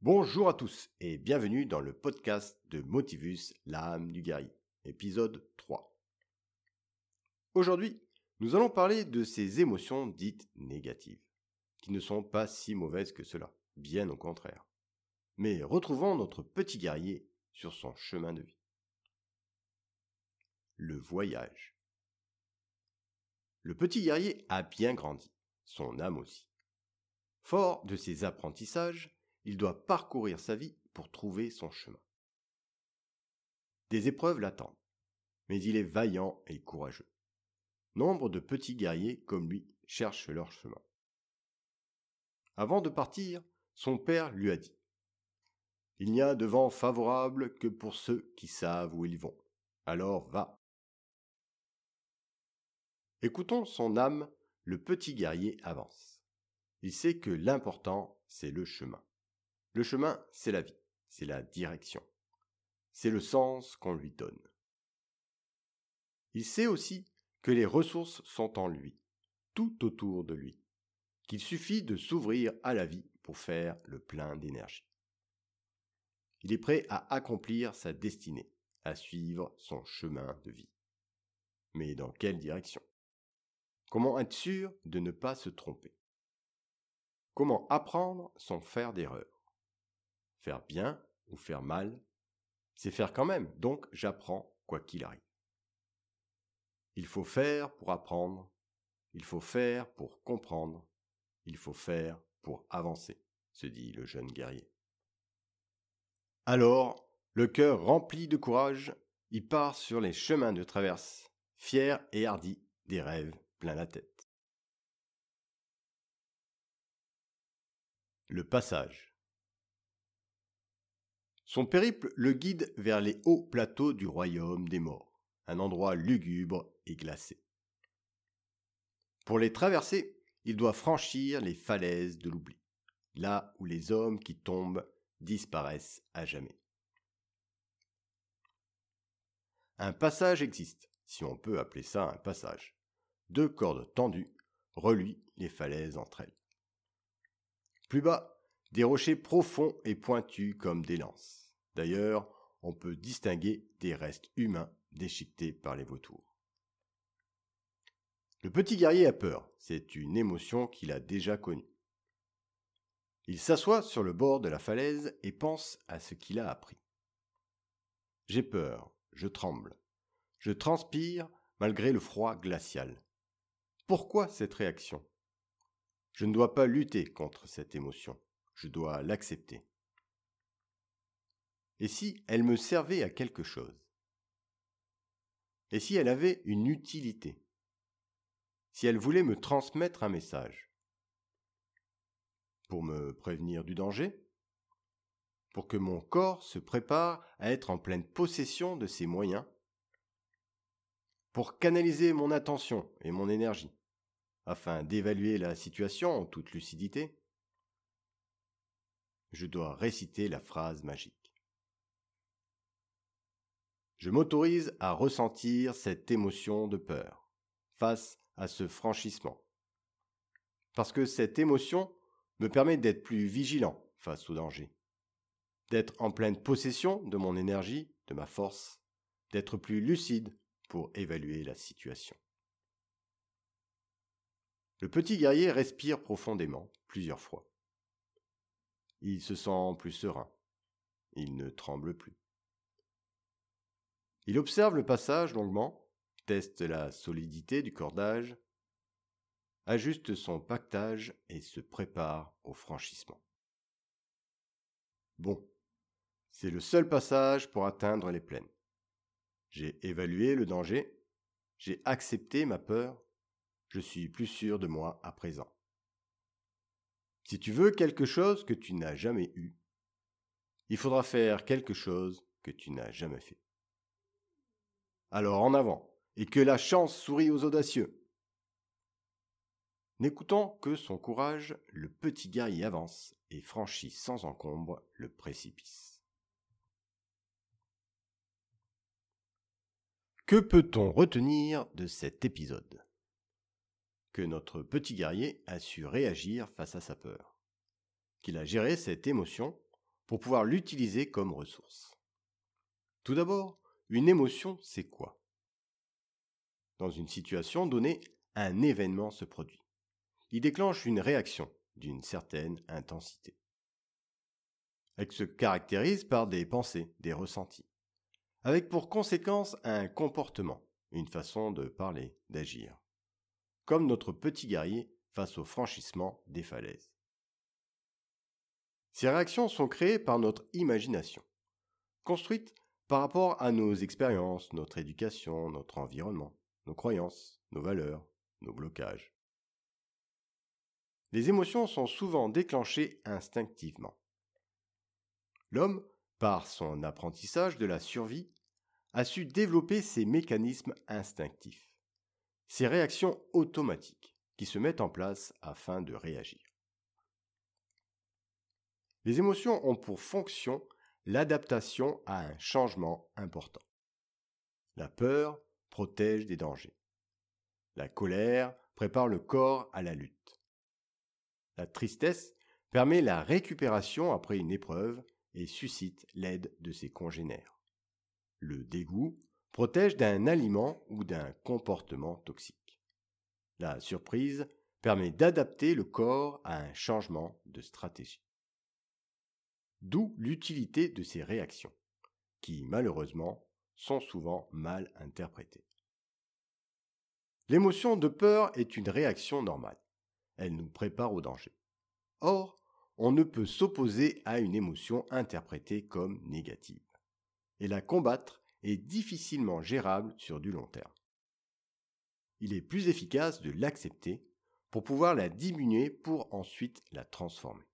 Bonjour à tous et bienvenue dans le podcast de Motivus, l'âme du guerrier, épisode 3. Aujourd'hui, nous allons parler de ces émotions dites négatives, qui ne sont pas si mauvaises que cela, bien au contraire. Mais retrouvons notre petit guerrier sur son chemin de vie. Le voyage. Le petit guerrier a bien grandi, son âme aussi. Fort de ses apprentissages, il doit parcourir sa vie pour trouver son chemin. Des épreuves l'attendent, mais il est vaillant et courageux. Nombre de petits guerriers comme lui cherchent leur chemin. Avant de partir, son père lui a dit Il n'y a de vent favorable que pour ceux qui savent où ils vont. Alors va. Écoutons son âme, le petit guerrier avance. Il sait que l'important, c'est le chemin. Le chemin, c'est la vie, c'est la direction. C'est le sens qu'on lui donne. Il sait aussi que les ressources sont en lui, tout autour de lui, qu'il suffit de s'ouvrir à la vie pour faire le plein d'énergie. Il est prêt à accomplir sa destinée, à suivre son chemin de vie. Mais dans quelle direction? Comment être sûr de ne pas se tromper? Comment apprendre sans faire d'erreur Faire bien ou faire mal, c'est faire quand même, donc j'apprends quoi qu'il arrive. Il faut faire pour apprendre, il faut faire pour comprendre, il faut faire pour avancer, se dit le jeune guerrier. Alors, le cœur rempli de courage, il part sur les chemins de traverse, fier et hardi, des rêves plein la tête. Le passage. Son périple le guide vers les hauts plateaux du royaume des morts, un endroit lugubre et glacé. Pour les traverser, il doit franchir les falaises de l'oubli, là où les hommes qui tombent disparaissent à jamais. Un passage existe, si on peut appeler ça un passage. Deux cordes tendues relient les falaises entre elles. Plus bas, des rochers profonds et pointus comme des lances. D'ailleurs, on peut distinguer des restes humains déchiquetés par les vautours. Le petit guerrier a peur, c'est une émotion qu'il a déjà connue. Il s'assoit sur le bord de la falaise et pense à ce qu'il a appris. J'ai peur, je tremble, je transpire malgré le froid glacial. Pourquoi cette réaction? Je ne dois pas lutter contre cette émotion je dois l'accepter. Et si elle me servait à quelque chose? Et si elle avait une utilité? Si elle voulait me transmettre un message? Pour me prévenir du danger? Pour que mon corps se prépare à être en pleine possession de ses moyens? Pour canaliser mon attention et mon énergie afin d'évaluer la situation en toute lucidité? Je dois réciter la phrase magique. Je m'autorise à ressentir cette émotion de peur face à ce franchissement. Parce que cette émotion me permet d'être plus vigilant face au danger, d'être en pleine possession de mon énergie, de ma force, d'être plus lucide pour évaluer la situation. Le petit guerrier respire profondément plusieurs fois. Il se sent plus serein. Il ne tremble plus. Il observe le passage longuement, teste la solidité du cordage, ajuste son pactage et se prépare au franchissement. Bon, c'est le seul passage pour atteindre les plaines. J'ai évalué le danger, j'ai accepté ma peur, je suis plus sûr de moi à présent. Si tu veux quelque chose que tu n'as jamais eu, il faudra faire quelque chose que tu n'as jamais fait. Alors en avant, et que la chance sourie aux audacieux. N'écoutant que son courage, le petit guerrier avance et franchit sans encombre le précipice. Que peut-on retenir de cet épisode? Notre petit guerrier a su réagir face à sa peur, qu'il a géré cette émotion pour pouvoir l'utiliser comme ressource. Tout d'abord, une émotion, c'est quoi? Dans une situation donnée, un événement se produit. Il déclenche une réaction d'une certaine intensité. Elle se caractérise par des pensées, des ressentis, avec pour conséquence un comportement, une façon de parler, d'agir, comme notre petit guerrier face au franchissement des falaises. Ces réactions sont créées par notre imagination, construites par rapport à nos expériences, notre éducation, notre environnement, nos croyances, nos valeurs, nos blocages. Les émotions sont souvent déclenchées instinctivement. L'homme, par son apprentissage de la survie, a su développer ces mécanismes instinctifs, ces réactions automatiques qui se mettent en place afin de réagir. Les émotions ont pour fonction l'adaptation à un changement important. La peur protège des dangers. La colère prépare le corps à la lutte. La tristesse permet la récupération après une épreuve et suscite l'aide de ses congénères. Le dégoût protège d'un aliment ou d'un comportement toxique. La surprise permet d'adapter le corps à un changement de stratégie. D'où l'utilité de ces réactions, qui malheureusement sont souvent mal interprétées. L'émotion de peur est une réaction normale. Elle nous prépare au danger. Or, on ne peut s'opposer à une émotion interprétée comme négative. Et la combattre est difficilement gérable sur du long terme. Il est plus efficace de l'accepter pour pouvoir la diminuer pour ensuite la transformer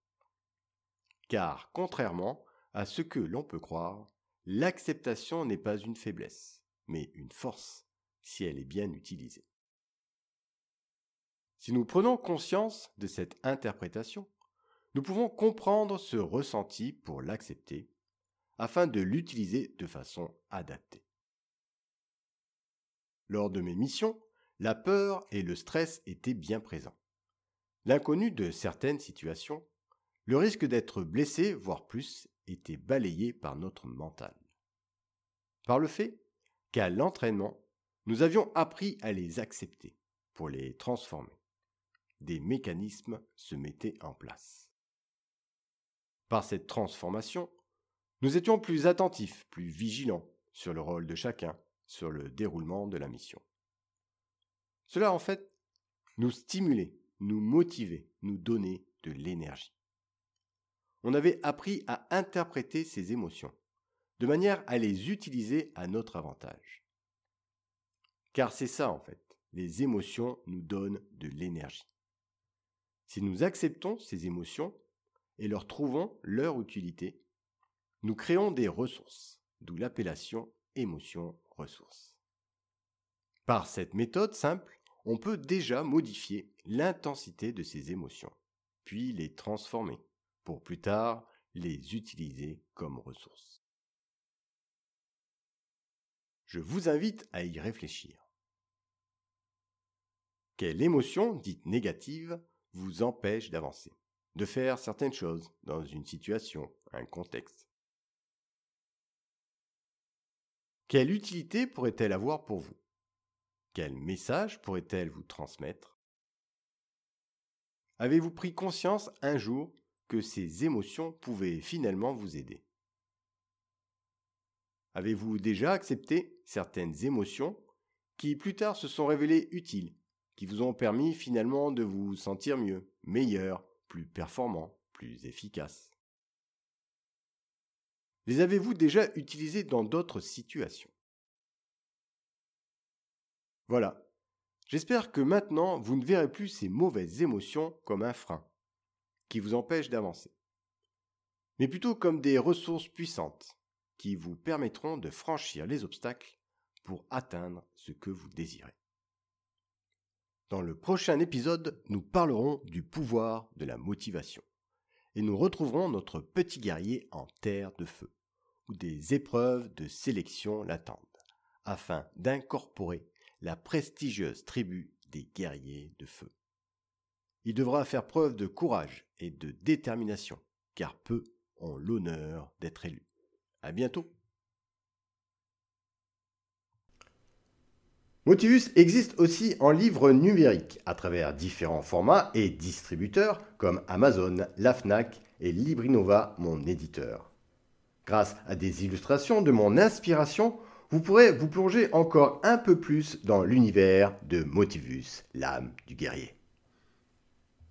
car contrairement à ce que l'on peut croire, l'acceptation n'est pas une faiblesse, mais une force, si elle est bien utilisée. Si nous prenons conscience de cette interprétation, nous pouvons comprendre ce ressenti pour l'accepter, afin de l'utiliser de façon adaptée. Lors de mes missions, la peur et le stress étaient bien présents. L'inconnu de certaines situations le risque d'être blessé, voire plus, était balayé par notre mental. Par le fait qu'à l'entraînement, nous avions appris à les accepter pour les transformer. Des mécanismes se mettaient en place. Par cette transformation, nous étions plus attentifs, plus vigilants sur le rôle de chacun, sur le déroulement de la mission. Cela, en fait, nous stimulait, nous motivait, nous donnait de l'énergie on avait appris à interpréter ces émotions, de manière à les utiliser à notre avantage. Car c'est ça en fait, les émotions nous donnent de l'énergie. Si nous acceptons ces émotions et leur trouvons leur utilité, nous créons des ressources, d'où l'appellation émotion-ressource. Par cette méthode simple, on peut déjà modifier l'intensité de ces émotions, puis les transformer pour plus tard les utiliser comme ressources. Je vous invite à y réfléchir. Quelle émotion dite négative vous empêche d'avancer, de faire certaines choses dans une situation, un contexte? Quelle utilité pourrait-elle avoir pour vous? Quel message pourrait-elle vous transmettre? Avez-vous pris conscience un jour que ces émotions pouvaient finalement vous aider? Avez-vous déjà accepté certaines émotions qui plus tard se sont révélées utiles, qui vous ont permis finalement de vous sentir mieux, meilleur, plus performant, plus efficace? Les avez-vous déjà utilisées dans d'autres situations? Voilà. J'espère que maintenant vous ne verrez plus ces mauvaises émotions comme un frein, qui vous empêchent d'avancer, mais plutôt comme des ressources puissantes qui vous permettront de franchir les obstacles pour atteindre ce que vous désirez. Dans le prochain épisode, nous parlerons du pouvoir de la motivation et nous retrouverons notre petit guerrier en terre de feu, où des épreuves de sélection l'attendent, afin d'incorporer la prestigieuse tribu des guerriers de feu. Il devra faire preuve de courage et de détermination, car peu ont l'honneur d'être élus. À bientôt. Motivus existe aussi en livre numérique à travers différents formats et distributeurs comme Amazon, la Fnac et Librinova, mon éditeur. Grâce à des illustrations de mon inspiration, vous pourrez vous plonger encore un peu plus dans l'univers de Motivus, l'âme du guerrier.